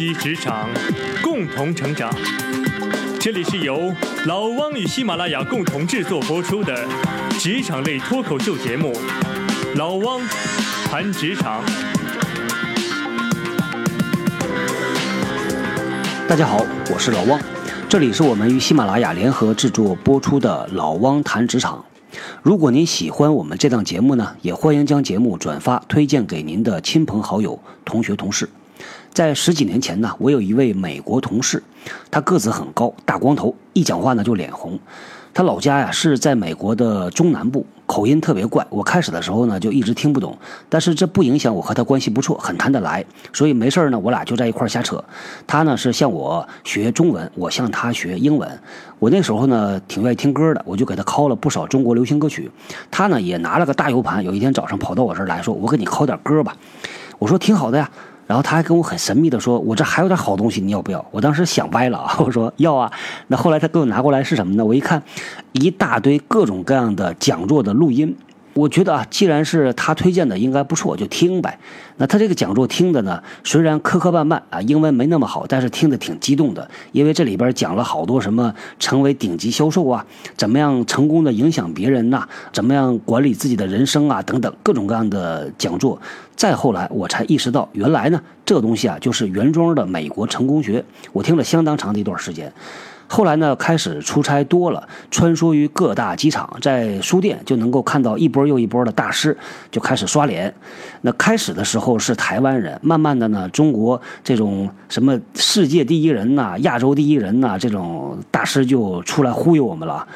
习职场，共同成长。这里是由老汪与喜马拉雅共同制作播出的职场类脱口秀节目《老汪谈职场》。大家好，我是老汪，这里是我们与喜马拉雅联合制作播出的《老汪谈职场》。如果您喜欢我们这档节目呢，也欢迎将节目转发推荐给您的亲朋好友、同学同事。在十几年前呢，我有一位美国同事，他个子很高，大光头，一讲话呢就脸红。他老家呀是在美国的中南部，口音特别怪。我开始的时候呢就一直听不懂，但是这不影响我和他关系不错，很谈得来。所以没事呢，我俩就在一块瞎扯。他呢是向我学中文，我向他学英文。我那时候呢挺愿意听歌的，我就给他拷了不少中国流行歌曲。他呢也拿了个大 U 盘，有一天早上跑到我这儿来说：“我给你拷点歌吧。”我说：“挺好的呀。”然后他还跟我很神秘的说：“我这还有点好东西，你要不要？”我当时想歪了啊，我说要啊。那后来他给我拿过来是什么呢？我一看，一大堆各种各样的讲座的录音。我觉得啊，既然是他推荐的，应该不错，就听呗。那他这个讲座听的呢，虽然磕磕绊绊啊，英文没那么好，但是听得挺激动的，因为这里边讲了好多什么成为顶级销售啊，怎么样成功的影响别人呐，怎么样管理自己的人生啊，等等各种各样的讲座。再后来，我才意识到，原来呢，这东西啊，就是原装的美国成功学。我听了相当长的一段时间。后来呢，开始出差多了，穿梭于各大机场，在书店就能够看到一波又一波的大师，就开始刷脸。那开始的时候是台湾人，慢慢的呢，中国这种什么世界第一人呐、亚洲第一人呐，这种大师就出来忽悠我们了。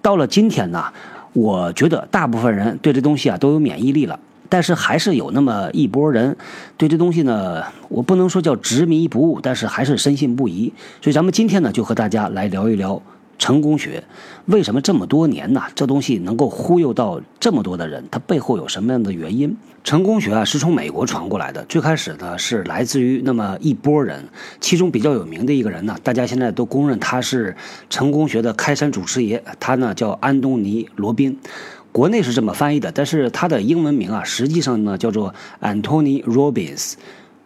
到了今天呢，我觉得大部分人对这东西啊都有免疫力了。但是还是有那么一波人，对这东西呢，我不能说叫执迷不悟，但是还是深信不疑。所以咱们今天呢，就和大家来聊一聊成功学，为什么这么多年呢，这东西能够忽悠到这么多的人？它背后有什么样的原因？成功学啊，是从美国传过来的，最开始呢是来自于那么一波人，其中比较有名的一个人呢，大家现在都公认他是成功学的开山祖师爷，他呢叫安东尼·罗宾。国内是这么翻译的，但是他的英文名啊，实际上呢叫做 Anthony Robbins，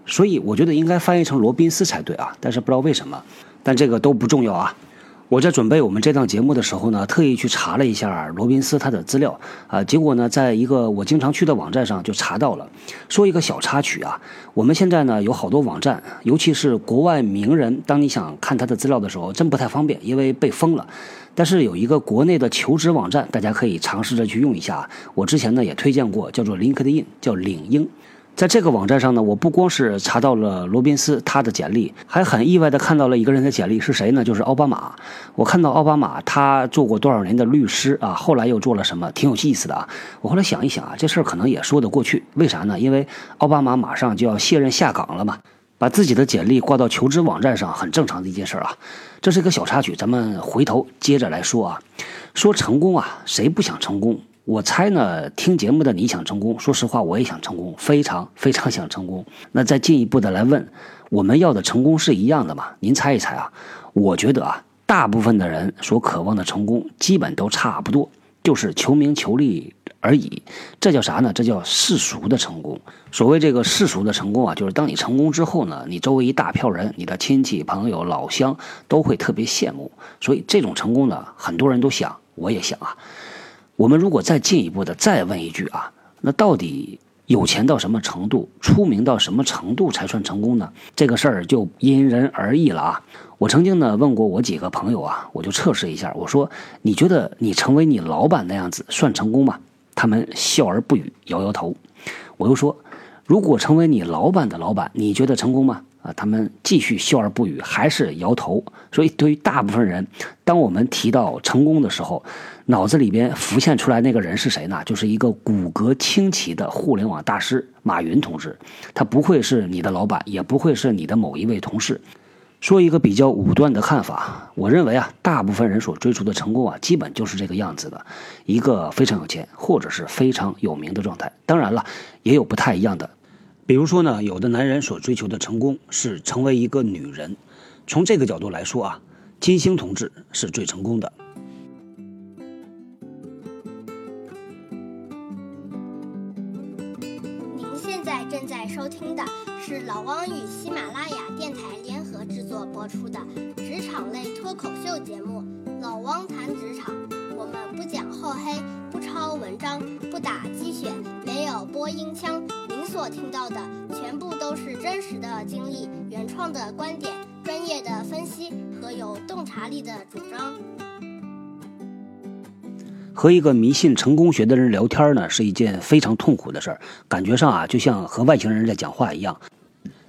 所以我觉得应该翻译成罗宾斯才对啊，但是不知道为什么，但这个都不重要啊。我在准备我们这档节目的时候呢，特意去查了一下罗宾斯他的资料啊，结果呢，在一个我经常去的网站上就查到了，说一个小插曲啊，我们现在呢有好多网站，尤其是国外名人，当你想看他的资料的时候，真不太方便，因为被封了。但是有一个国内的求职网站，大家可以尝试着去用一下。我之前呢也推荐过，叫做 LinkedIn，叫领英。在这个网站上呢，我不光是查到了罗宾斯他的简历，还很意外的看到了一个人的简历，是谁呢？就是奥巴马。我看到奥巴马他做过多少年的律师啊，后来又做了什么，挺有意思的啊。我后来想一想啊，这事儿可能也说得过去。为啥呢？因为奥巴马马上就要卸任下岗了嘛，把自己的简历挂到求职网站上，很正常的一件事儿啊。这是一个小插曲，咱们回头接着来说啊。说成功啊，谁不想成功？我猜呢，听节目的你想成功，说实话，我也想成功，非常非常想成功。那再进一步的来问，我们要的成功是一样的吗？您猜一猜啊？我觉得啊，大部分的人所渴望的成功，基本都差不多，就是求名求利而已。这叫啥呢？这叫世俗的成功。所谓这个世俗的成功啊，就是当你成功之后呢，你周围一大票人，你的亲戚朋友老乡都会特别羡慕。所以这种成功呢，很多人都想，我也想啊。我们如果再进一步的再问一句啊，那到底有钱到什么程度，出名到什么程度才算成功呢？这个事儿就因人而异了啊。我曾经呢问过我几个朋友啊，我就测试一下，我说你觉得你成为你老板那样子算成功吗？他们笑而不语，摇摇头。我又说，如果成为你老板的老板，你觉得成功吗？啊，他们继续笑而不语，还是摇头。所以对于大部分人，当我们提到成功的时候，脑子里边浮现出来那个人是谁呢？就是一个骨骼清奇的互联网大师马云同志。他不会是你的老板，也不会是你的某一位同事。说一个比较武断的看法，我认为啊，大部分人所追求的成功啊，基本就是这个样子的：一个非常有钱或者是非常有名的状态。当然了，也有不太一样的。比如说呢，有的男人所追求的成功是成为一个女人。从这个角度来说啊，金星同志是最成功的。在收听的是老汪与喜马拉雅电台联合制作播出的职场类脱口秀节目《老汪谈职场》。我们不讲厚黑，不抄文章，不打鸡血，没有播音腔。您所听到的全部都是真实的经历、原创的观点、专业的分析和有洞察力的主张。和一个迷信成功学的人聊天呢，是一件非常痛苦的事儿，感觉上啊，就像和外星人在讲话一样。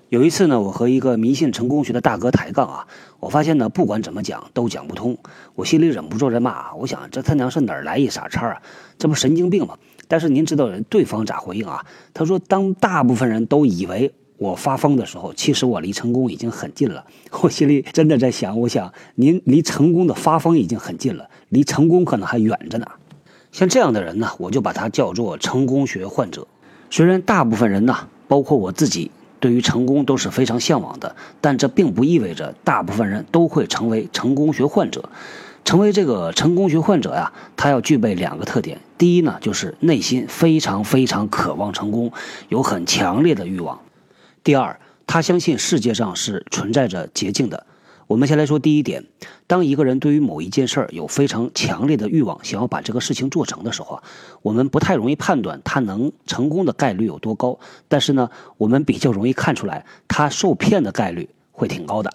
有一次呢，我和一个迷信成功学的大哥抬杠啊，我发现呢，不管怎么讲都讲不通，我心里忍不住在骂啊，我想这他娘是哪儿来一傻叉啊？这不神经病吗？但是您知道对方咋回应啊？他说，当大部分人都以为我发疯的时候，其实我离成功已经很近了。我心里真的在想，我想您离成功的发疯已经很近了。离成功可能还远着呢，像这样的人呢，我就把他叫做成功学患者。虽然大部分人呢，包括我自己，对于成功都是非常向往的，但这并不意味着大部分人都会成为成功学患者。成为这个成功学患者呀，他要具备两个特点：第一呢，就是内心非常非常渴望成功，有很强烈的欲望；第二，他相信世界上是存在着捷径的。我们先来说第一点，当一个人对于某一件事儿有非常强烈的欲望，想要把这个事情做成的时候啊，我们不太容易判断他能成功的概率有多高。但是呢，我们比较容易看出来他受骗的概率会挺高的。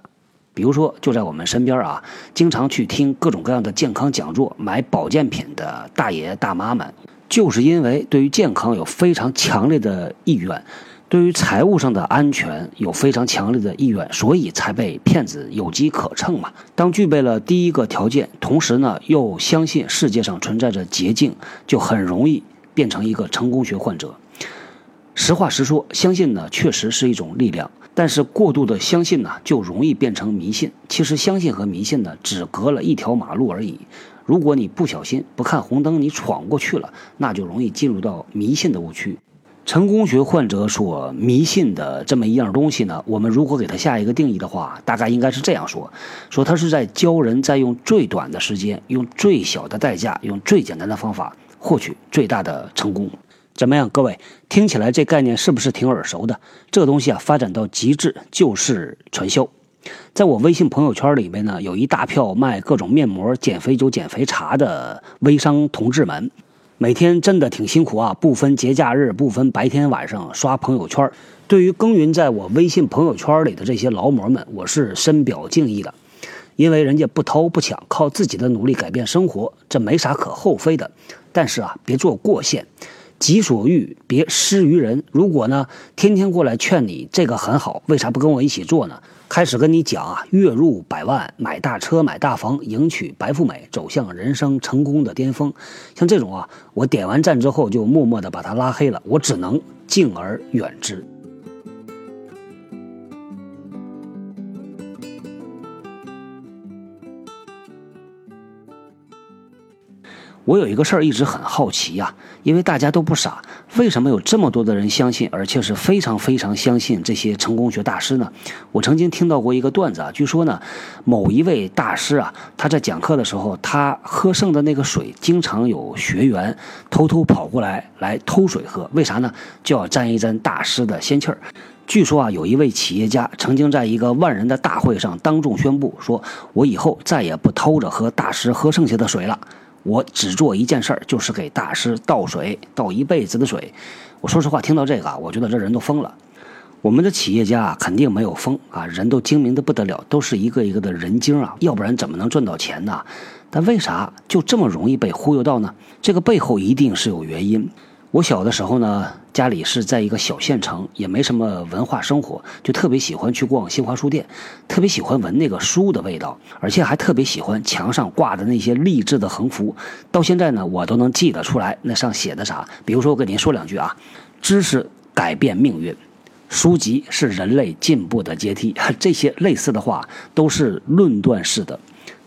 比如说，就在我们身边啊，经常去听各种各样的健康讲座、买保健品的大爷大妈们，就是因为对于健康有非常强烈的意愿。对于财务上的安全有非常强烈的意愿，所以才被骗子有机可乘嘛。当具备了第一个条件，同时呢又相信世界上存在着捷径，就很容易变成一个成功学患者。实话实说，相信呢确实是一种力量，但是过度的相信呢就容易变成迷信。其实相信和迷信呢只隔了一条马路而已。如果你不小心不看红灯，你闯过去了，那就容易进入到迷信的误区。成功学患者所迷信的这么一样东西呢，我们如果给它下一个定义的话，大概应该是这样说：说他是在教人在用最短的时间、用最小的代价、用最简单的方法获取最大的成功。怎么样，各位听起来这概念是不是挺耳熟的？这个东西啊，发展到极致就是传销。在我微信朋友圈里面呢，有一大票卖各种面膜、减肥酒、减肥茶的微商同志们。每天真的挺辛苦啊，不分节假日，不分白天晚上刷朋友圈。对于耕耘在我微信朋友圈里的这些劳模们，我是深表敬意的，因为人家不偷不抢，靠自己的努力改变生活，这没啥可厚非的。但是啊，别做过线。己所欲，别施于人。如果呢，天天过来劝你这个很好，为啥不跟我一起做呢？开始跟你讲啊，月入百万，买大车，买大房，迎娶白富美，走向人生成功的巅峰。像这种啊，我点完赞之后就默默的把他拉黑了，我只能敬而远之。我有一个事儿一直很好奇呀，因为大家都不傻，为什么有这么多的人相信，而且是非常非常相信这些成功学大师呢？我曾经听到过一个段子啊，据说呢，某一位大师啊，他在讲课的时候，他喝剩的那个水，经常有学员偷偷跑过来来偷水喝，为啥呢？就要沾一沾大师的仙气儿。据说啊，有一位企业家曾经在一个万人的大会上当众宣布，说我以后再也不偷着喝大师喝剩下的水了。我只做一件事儿，就是给大师倒水，倒一辈子的水。我说实话，听到这个啊，我觉得这人都疯了。我们的企业家肯定没有疯啊，人都精明的不得了，都是一个一个的人精啊，要不然怎么能赚到钱呢？但为啥就这么容易被忽悠到呢？这个背后一定是有原因。我小的时候呢，家里是在一个小县城，也没什么文化生活，就特别喜欢去逛新华书店，特别喜欢闻那个书的味道，而且还特别喜欢墙上挂的那些励志的横幅。到现在呢，我都能记得出来那上写的啥。比如说，我跟您说两句啊：知识改变命运，书籍是人类进步的阶梯。这些类似的话都是论断式的。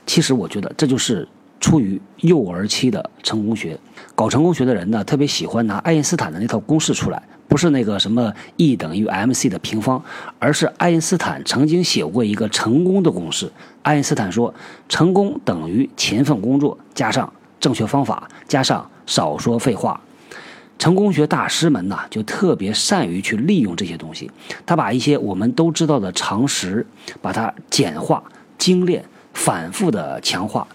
其实我觉得这就是。出于幼儿期的成功学，搞成功学的人呢，特别喜欢拿爱因斯坦的那套公式出来，不是那个什么 E 等于 mc 的平方，而是爱因斯坦曾经写过一个成功的公式。爱因斯坦说，成功等于勤奋工作加上正确方法加上少说废话。成功学大师们呢，就特别善于去利用这些东西。他把一些我们都知道的常识，把它简化、精炼、反复的强化。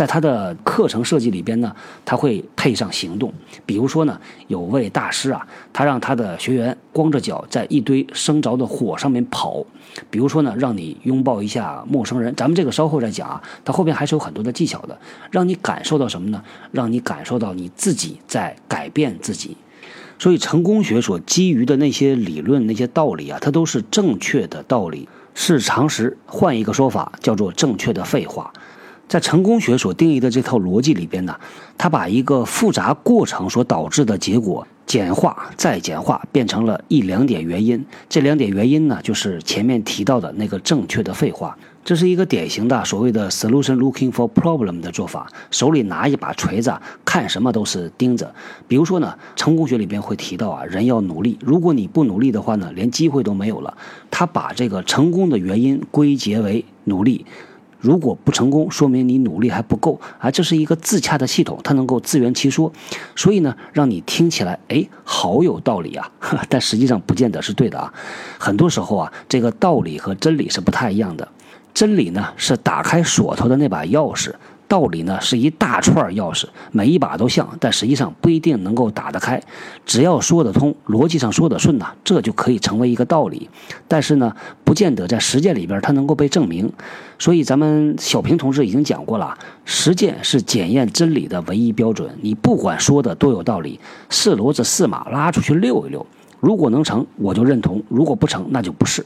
在他的课程设计里边呢，他会配上行动。比如说呢，有位大师啊，他让他的学员光着脚在一堆生着的火上面跑。比如说呢，让你拥抱一下陌生人。咱们这个稍后再讲啊，他后边还是有很多的技巧的，让你感受到什么呢？让你感受到你自己在改变自己。所以成功学所基于的那些理论、那些道理啊，它都是正确的道理，是常识。换一个说法，叫做正确的废话。在成功学所定义的这套逻辑里边呢，他把一个复杂过程所导致的结果简化再简化，变成了一两点原因。这两点原因呢，就是前面提到的那个正确的废话。这是一个典型的所谓的 solution looking for problem 的做法，手里拿一把锤子，看什么都是钉子。比如说呢，成功学里边会提到啊，人要努力，如果你不努力的话呢，连机会都没有了。他把这个成功的原因归结为努力。如果不成功，说明你努力还不够啊！这是一个自洽的系统，它能够自圆其说，所以呢，让你听起来哎，好有道理啊！但实际上不见得是对的啊。很多时候啊，这个道理和真理是不太一样的。真理呢，是打开锁头的那把钥匙。道理呢是一大串钥匙，每一把都像，但实际上不一定能够打得开。只要说得通，逻辑上说得顺呢，这就可以成为一个道理。但是呢，不见得在实践里边它能够被证明。所以咱们小平同志已经讲过了，实践是检验真理的唯一标准。你不管说的多有道理，是骡子是马拉出去遛一遛，如果能成，我就认同；如果不成，那就不是。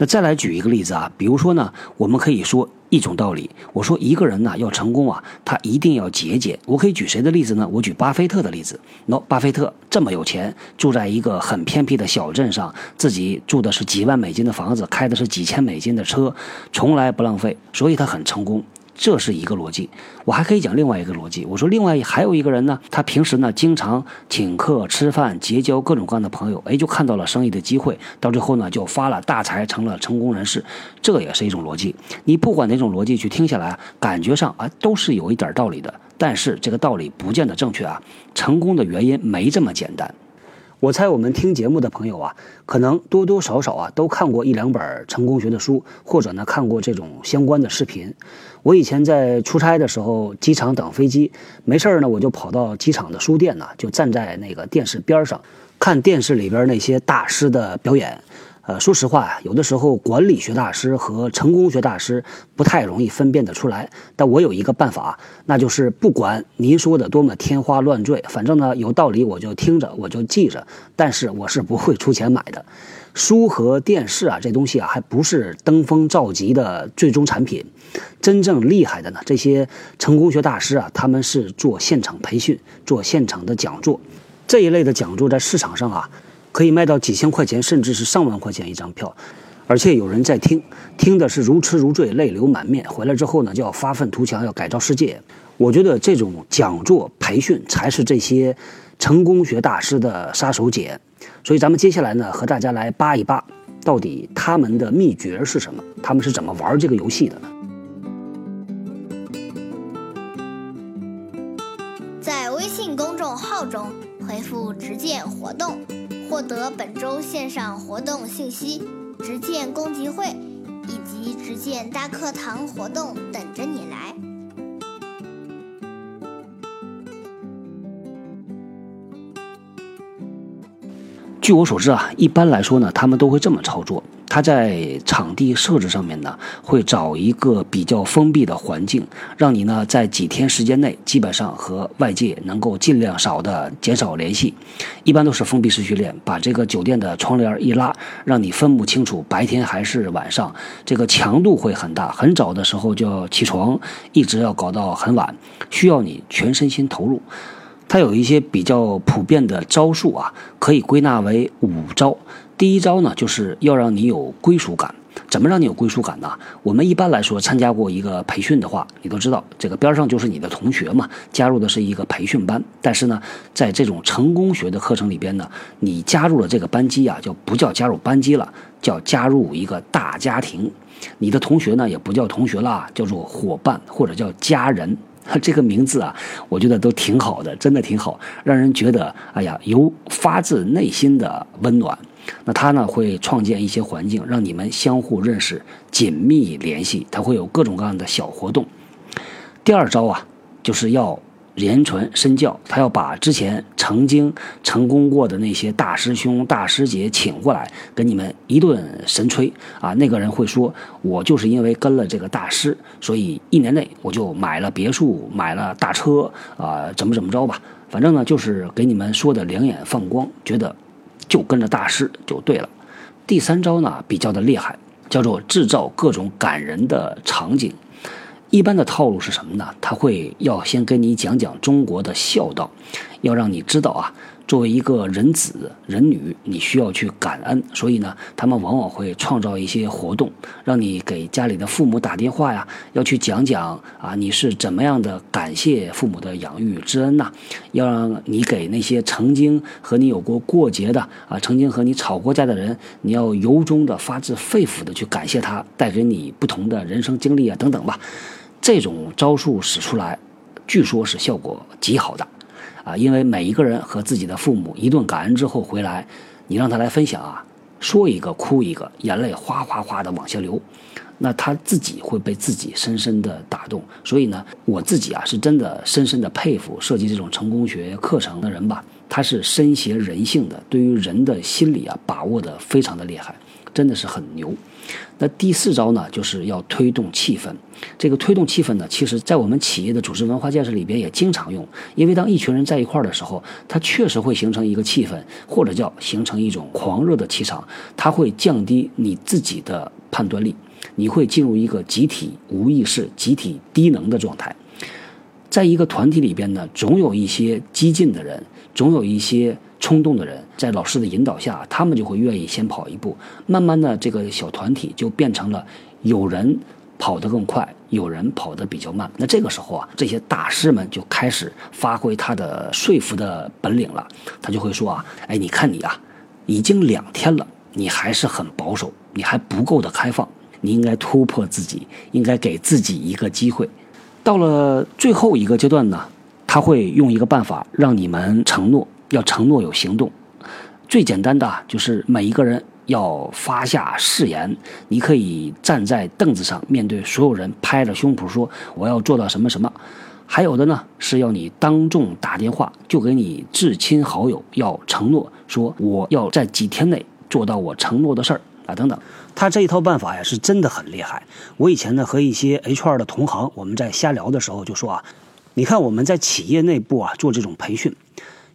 那再来举一个例子啊，比如说呢，我们可以说。一种道理，我说一个人呢要成功啊，他一定要节俭。我可以举谁的例子呢？我举巴菲特的例子。喏，巴菲特这么有钱，住在一个很偏僻的小镇上，自己住的是几万美金的房子，开的是几千美金的车，从来不浪费，所以他很成功。这是一个逻辑，我还可以讲另外一个逻辑。我说另外还有一个人呢，他平时呢经常请客吃饭，结交各种各样的朋友，哎，就看到了生意的机会，到最后呢就发了大财，成了成功人士。这也是一种逻辑。你不管哪种逻辑去听下来，感觉上啊都是有一点道理的，但是这个道理不见得正确啊。成功的原因没这么简单。我猜我们听节目的朋友啊，可能多多少少啊都看过一两本成功学的书，或者呢看过这种相关的视频。我以前在出差的时候，机场等飞机，没事儿呢，我就跑到机场的书店呢，就站在那个电视边上，看电视里边那些大师的表演。呃，说实话，有的时候管理学大师和成功学大师不太容易分辨得出来。但我有一个办法，那就是不管您说的多么天花乱坠，反正呢有道理我就听着，我就记着。但是我是不会出钱买的。书和电视啊，这东西啊，还不是登峰造极的最终产品。真正厉害的呢，这些成功学大师啊，他们是做现场培训，做现场的讲座。这一类的讲座在市场上啊。可以卖到几千块钱，甚至是上万块钱一张票，而且有人在听，听的是如痴如醉，泪流满面。回来之后呢，就要发愤图强，要改造世界。我觉得这种讲座培训才是这些成功学大师的杀手锏。所以咱们接下来呢，和大家来扒一扒，到底他们的秘诀是什么？他们是怎么玩这个游戏的呢？在微信公众号中回复“直见活动”。获得本周线上活动信息、直见公集会以及直见大课堂活动等着你来。据我所知啊，一般来说呢，他们都会这么操作。他在场地设置上面呢，会找一个比较封闭的环境，让你呢在几天时间内，基本上和外界能够尽量少的减少联系。一般都是封闭式训练，把这个酒店的窗帘一拉，让你分不清楚白天还是晚上。这个强度会很大，很早的时候就要起床，一直要搞到很晚，需要你全身心投入。它有一些比较普遍的招数啊，可以归纳为五招。第一招呢，就是要让你有归属感。怎么让你有归属感呢？我们一般来说参加过一个培训的话，你都知道，这个边上就是你的同学嘛，加入的是一个培训班。但是呢，在这种成功学的课程里边呢，你加入了这个班级啊，就不叫加入班级了，叫加入一个大家庭。你的同学呢，也不叫同学了，叫做伙伴或者叫家人。这个名字啊，我觉得都挺好的，真的挺好，让人觉得哎呀，有发自内心的温暖。那他呢会创建一些环境，让你们相互认识、紧密联系。他会有各种各样的小活动。第二招啊，就是要。言传身教，他要把之前曾经成功过的那些大师兄、大师姐请过来，跟你们一顿神吹啊！那个人会说：“我就是因为跟了这个大师，所以一年内我就买了别墅、买了大车啊，怎么怎么着吧？反正呢，就是给你们说的两眼放光，觉得就跟着大师就对了。”第三招呢，比较的厉害，叫做制造各种感人的场景。一般的套路是什么呢？他会要先跟你讲讲中国的孝道，要让你知道啊，作为一个人子人女，你需要去感恩。所以呢，他们往往会创造一些活动，让你给家里的父母打电话呀，要去讲讲啊，你是怎么样的感谢父母的养育之恩呐？要让你给那些曾经和你有过过节的啊，曾经和你吵过架的人，你要由衷的发自肺腑的去感谢他，带给你不同的人生经历啊，等等吧。这种招数使出来，据说是效果极好的，啊，因为每一个人和自己的父母一顿感恩之后回来，你让他来分享啊，说一个哭一个，眼泪哗哗哗的往下流，那他自己会被自己深深的打动。所以呢，我自己啊是真的深深的佩服设计这种成功学课程的人吧，他是深携人性的，对于人的心理啊把握的非常的厉害，真的是很牛。那第四招呢，就是要推动气氛。这个推动气氛呢，其实在我们企业的组织文化建设里边也经常用。因为当一群人在一块儿的时候，它确实会形成一个气氛，或者叫形成一种狂热的气场。它会降低你自己的判断力，你会进入一个集体无意识、集体低能的状态。在一个团体里边呢，总有一些激进的人，总有一些。冲动的人在老师的引导下，他们就会愿意先跑一步。慢慢的，这个小团体就变成了有人跑得更快，有人跑得比较慢。那这个时候啊，这些大师们就开始发挥他的说服的本领了。他就会说啊，哎，你看你啊，已经两天了，你还是很保守，你还不够的开放，你应该突破自己，应该给自己一个机会。到了最后一个阶段呢，他会用一个办法让你们承诺。要承诺有行动，最简单的就是每一个人要发下誓言。你可以站在凳子上，面对所有人，拍着胸脯说我要做到什么什么。还有的呢，是要你当众打电话，就给你至亲好友要承诺说我要在几天内做到我承诺的事儿啊等等。他这一套办法呀，是真的很厉害。我以前呢和一些 HR 的同行，我们在瞎聊的时候就说啊，你看我们在企业内部啊做这种培训。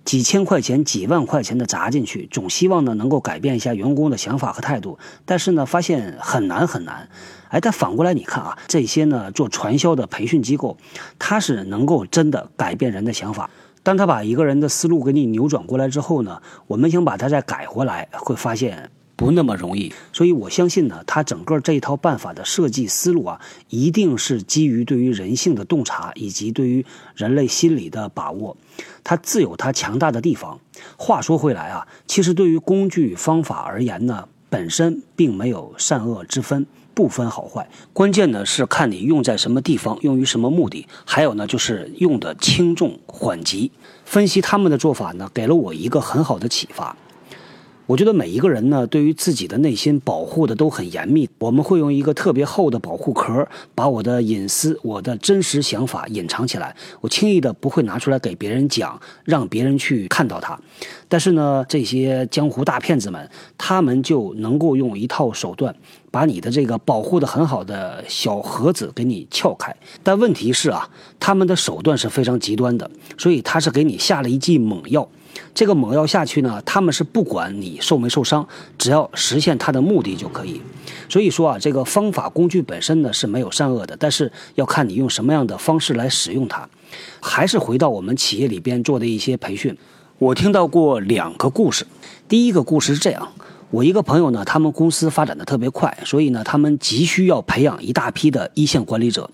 几千块钱、几万块钱的砸进去，总希望呢能够改变一下员工的想法和态度，但是呢发现很难很难。哎，但反过来你看啊，这些呢做传销的培训机构，他是能够真的改变人的想法。当他把一个人的思路给你扭转过来之后呢，我们想把他再改回来，会发现。不那么容易，所以我相信呢，他整个这一套办法的设计思路啊，一定是基于对于人性的洞察以及对于人类心理的把握，它自有它强大的地方。话说回来啊，其实对于工具方法而言呢，本身并没有善恶之分，不分好坏，关键呢是看你用在什么地方，用于什么目的，还有呢就是用的轻重缓急。分析他们的做法呢，给了我一个很好的启发。我觉得每一个人呢，对于自己的内心保护的都很严密。我们会用一个特别厚的保护壳，把我的隐私、我的真实想法隐藏起来。我轻易的不会拿出来给别人讲，让别人去看到它。但是呢，这些江湖大骗子们，他们就能够用一套手段，把你的这个保护的很好的小盒子给你撬开。但问题是啊，他们的手段是非常极端的，所以他是给你下了一剂猛药。这个猛药下去呢，他们是不管你受没受伤，只要实现他的目的就可以。所以说啊，这个方法工具本身呢是没有善恶的，但是要看你用什么样的方式来使用它。还是回到我们企业里边做的一些培训，我听到过两个故事。第一个故事是这样：我一个朋友呢，他们公司发展的特别快，所以呢，他们急需要培养一大批的一线管理者。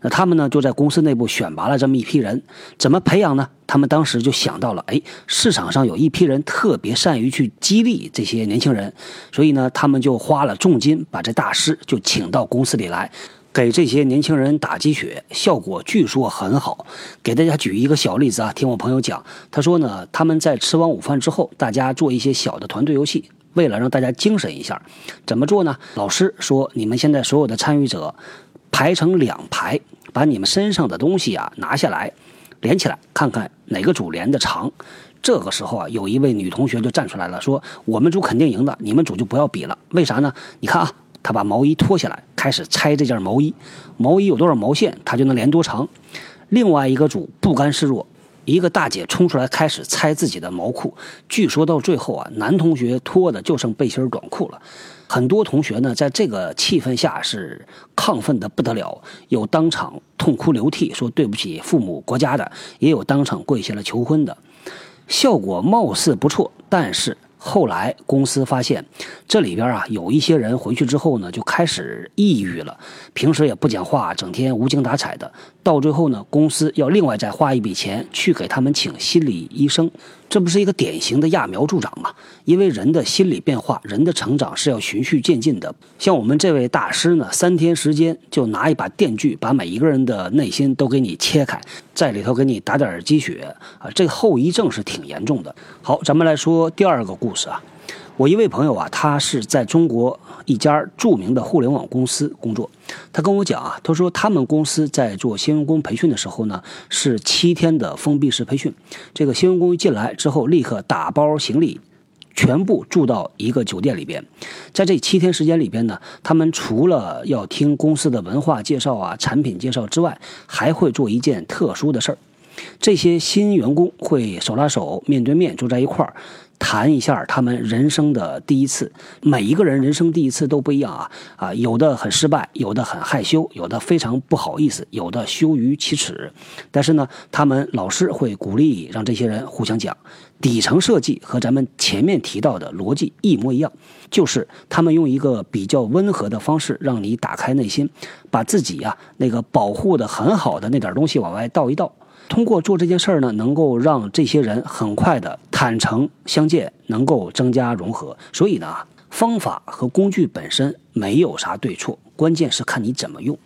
那他们呢就在公司内部选拔了这么一批人，怎么培养呢？他们当时就想到了，哎，市场上有一批人特别善于去激励这些年轻人，所以呢，他们就花了重金把这大师就请到公司里来，给这些年轻人打鸡血，效果据说很好。给大家举一个小例子啊，听我朋友讲，他说呢，他们在吃完午饭之后，大家做一些小的团队游戏，为了让大家精神一下，怎么做呢？老师说，你们现在所有的参与者排成两排，把你们身上的东西啊拿下来，连起来，看看哪个组连的长。这个时候啊，有一位女同学就站出来了，说：“我们组肯定赢的，你们组就不要比了。为啥呢？你看啊，她把毛衣脱下来，开始拆这件毛衣，毛衣有多少毛线，她就能连多长。另外一个组不甘示弱，一个大姐冲出来开始拆自己的毛裤。据说到最后啊，男同学脱的就剩背心短裤了。很多同学呢，在这个气氛下是亢奋的不得了，有当场痛哭流涕说对不起父母国家的，也有当场跪下来求婚的。”效果貌似不错，但是后来公司发现，这里边啊有一些人回去之后呢，就开始抑郁了，平时也不讲话，整天无精打采的。到最后呢，公司要另外再花一笔钱去给他们请心理医生。这不是一个典型的揠苗助长吗？因为人的心理变化、人的成长是要循序渐进的。像我们这位大师呢，三天时间就拿一把电锯把每一个人的内心都给你切开，在里头给你打点鸡血啊，这个后遗症是挺严重的。好，咱们来说第二个故事啊。我一位朋友啊，他是在中国一家著名的互联网公司工作。他跟我讲啊，他说他们公司在做新员工培训的时候呢，是七天的封闭式培训。这个新员工一进来之后，立刻打包行李，全部住到一个酒店里边。在这七天时间里边呢，他们除了要听公司的文化介绍啊、产品介绍之外，还会做一件特殊的事儿。这些新员工会手拉手、面对面坐在一块儿。谈一下他们人生的第一次，每一个人人生第一次都不一样啊啊，有的很失败，有的很害羞，有的非常不好意思，有的羞于启齿。但是呢，他们老师会鼓励让这些人互相讲，底层设计和咱们前面提到的逻辑一模一样，就是他们用一个比较温和的方式让你打开内心，把自己呀那个保护的很好的那点东西往外倒一倒。通过做这件事儿呢，能够让这些人很快的坦诚相见，能够增加融合。所以呢，方法和工具本身没有啥对错，关键是看你怎么用。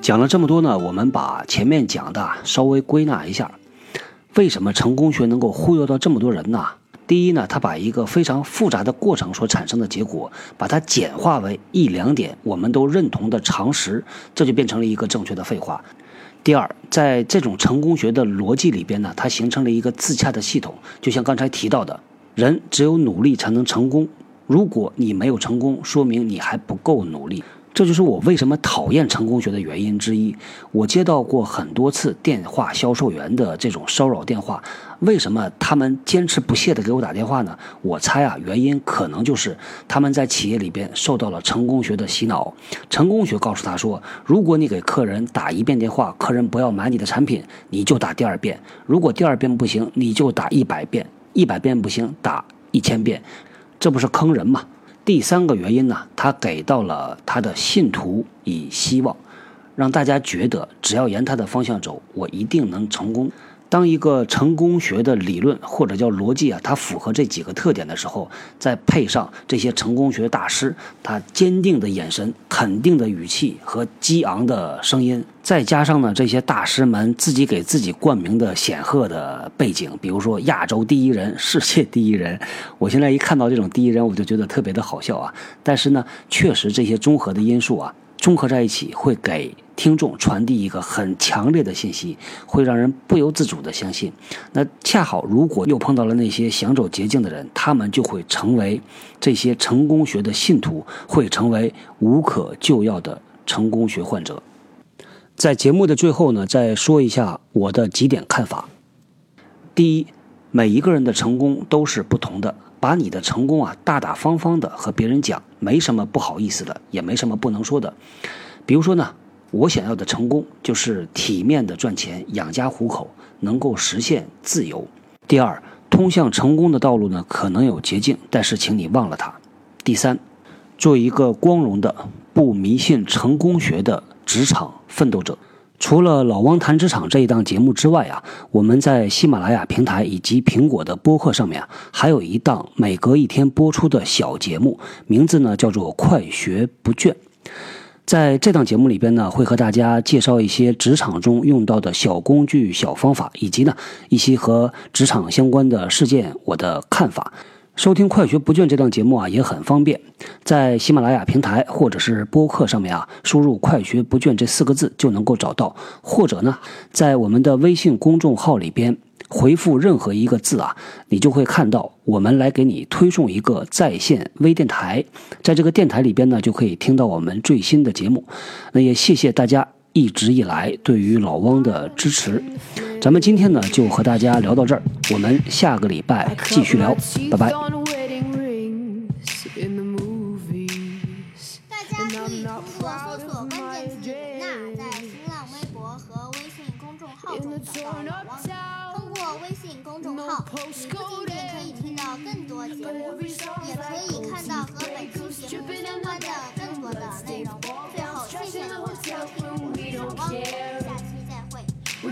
讲了这么多呢，我们把前面讲的稍微归纳一下，为什么成功学能够忽悠到这么多人呢？第一呢，他把一个非常复杂的过程所产生的结果，把它简化为一两点我们都认同的常识，这就变成了一个正确的废话。第二，在这种成功学的逻辑里边呢，它形成了一个自洽的系统，就像刚才提到的，人只有努力才能成功，如果你没有成功，说明你还不够努力。这就是我为什么讨厌成功学的原因之一。我接到过很多次电话销售员的这种骚扰电话，为什么他们坚持不懈地给我打电话呢？我猜啊，原因可能就是他们在企业里边受到了成功学的洗脑。成功学告诉他说，如果你给客人打一遍电话，客人不要买你的产品，你就打第二遍；如果第二遍不行，你就打一百遍；一百遍不行，打一千遍。这不是坑人吗？第三个原因呢，他给到了他的信徒以希望，让大家觉得只要沿他的方向走，我一定能成功。当一个成功学的理论或者叫逻辑啊，它符合这几个特点的时候，再配上这些成功学大师他坚定的眼神、肯定的语气和激昂的声音，再加上呢这些大师们自己给自己冠名的显赫的背景，比如说亚洲第一人、世界第一人，我现在一看到这种第一人，我就觉得特别的好笑啊。但是呢，确实这些综合的因素啊。综合在一起，会给听众传递一个很强烈的信息，会让人不由自主的相信。那恰好，如果又碰到了那些想走捷径的人，他们就会成为这些成功学的信徒，会成为无可救药的成功学患者。在节目的最后呢，再说一下我的几点看法。第一，每一个人的成功都是不同的。把你的成功啊，大大方方的和别人讲，没什么不好意思的，也没什么不能说的。比如说呢，我想要的成功就是体面的赚钱，养家糊口，能够实现自由。第二，通向成功的道路呢，可能有捷径，但是请你忘了它。第三，做一个光荣的、不迷信成功学的职场奋斗者。除了老汪谈职场这一档节目之外啊，我们在喜马拉雅平台以及苹果的播客上面啊，还有一档每隔一天播出的小节目，名字呢叫做《快学不倦》。在这档节目里边呢，会和大家介绍一些职场中用到的小工具、小方法，以及呢一些和职场相关的事件，我的看法。收听《快学不倦》这档节目啊，也很方便，在喜马拉雅平台或者是播客上面啊，输入“快学不倦”这四个字就能够找到，或者呢，在我们的微信公众号里边回复任何一个字啊，你就会看到我们来给你推送一个在线微电台，在这个电台里边呢，就可以听到我们最新的节目。那也谢谢大家一直以来对于老汪的支持。咱们今天呢就和大家聊到这儿，我们下个礼拜继续聊，拜拜。大家可以通过搜索关键词“人呐”在新浪微博和微信公众号中找到老汪。通过微信公众号，你不仅仅可以听到更多节目，也可以看到